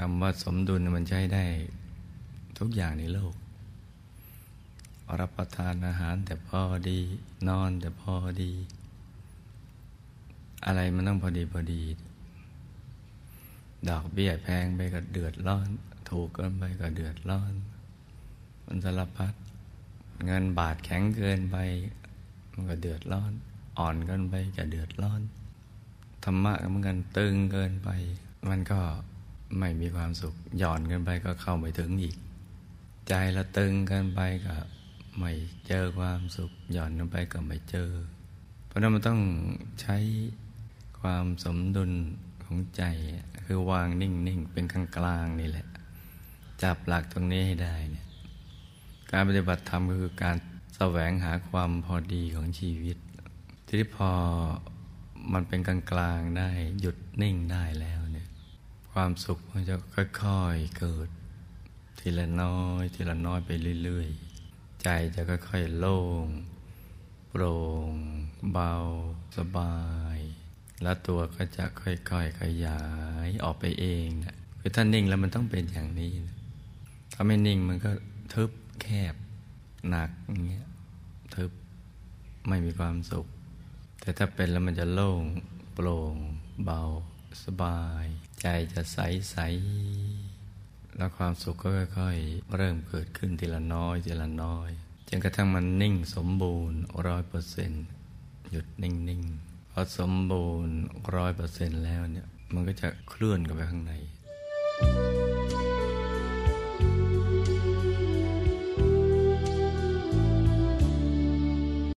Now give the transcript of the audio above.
คำว่าสมดุลมันใช้ได้ทุกอย่างในโลก รับประทานอาหารแต่พอดี นอนแต่พอดี อะไรมันต้องพอดีพอดี ดอกเบี้ยแพงไปก็เดือดร้อน ถูกเกินไปก็เดือดร้อน มันสารพัดเงินบาทแข็งเกินไป มันก็เดือดร้อน อ่อนเกินไปก็เดือดร้อนธรรมะเหมือนกันตึงเกินไป มันก็ ไม่มีความสุขหย่อนกินไปก็เข้าไม่ถึงอีก ใจละตึงกินไปก็ไม่เจอความสุขหย่อนกินไปก็ไม่เจอ เพราะนั้นมันต้องใช้ความสมดุลของใจคือวางนิ่งๆเป็นกลางกลางนี่แหละ จับหลักตรงนี้ให้ได้เนี่ยการปฏิบัติธรรมก็คือการแสวงหาความพอดีของชีวิต ที่พอมันเป็นกลางกลางได้หยุดนิ่งได้แล้ว ความสุขมันจะค่อยๆเกิด ทีละน้อย ทีละน้อยไปเรื่อยๆ ใจจะค่อยๆโล่ง โปร่ง เบา สบาย แล้วตัวก็จะค่อยๆ ขยายออกไปเองนะคือถ้านิ่งแล้วมันต้องเป็นอย่างนี้นะถ้าไม่นิ่งมันก็ทึบแคบหนักอย่างเงี้ยทึบไม่มีความสุข แต่ถ้าเป็นแล้วมันจะโล่ง โปร่ง เบา สบายใจจะใสใสแล้วความสุขก็ค่อยๆเริ่มเกิดขึ้นทีละน้อยทีละน้อยจนกระทั่งมันนิ่งสมบูรณ์ร้อยเปอร์เซ็นต์หยุดนิ่งนิ่งพอสมบูรณ์ร้อยเปอร์เซ็นต์แล้วเนี่ย มันก็จะเคลื่อนกันไปข้างใน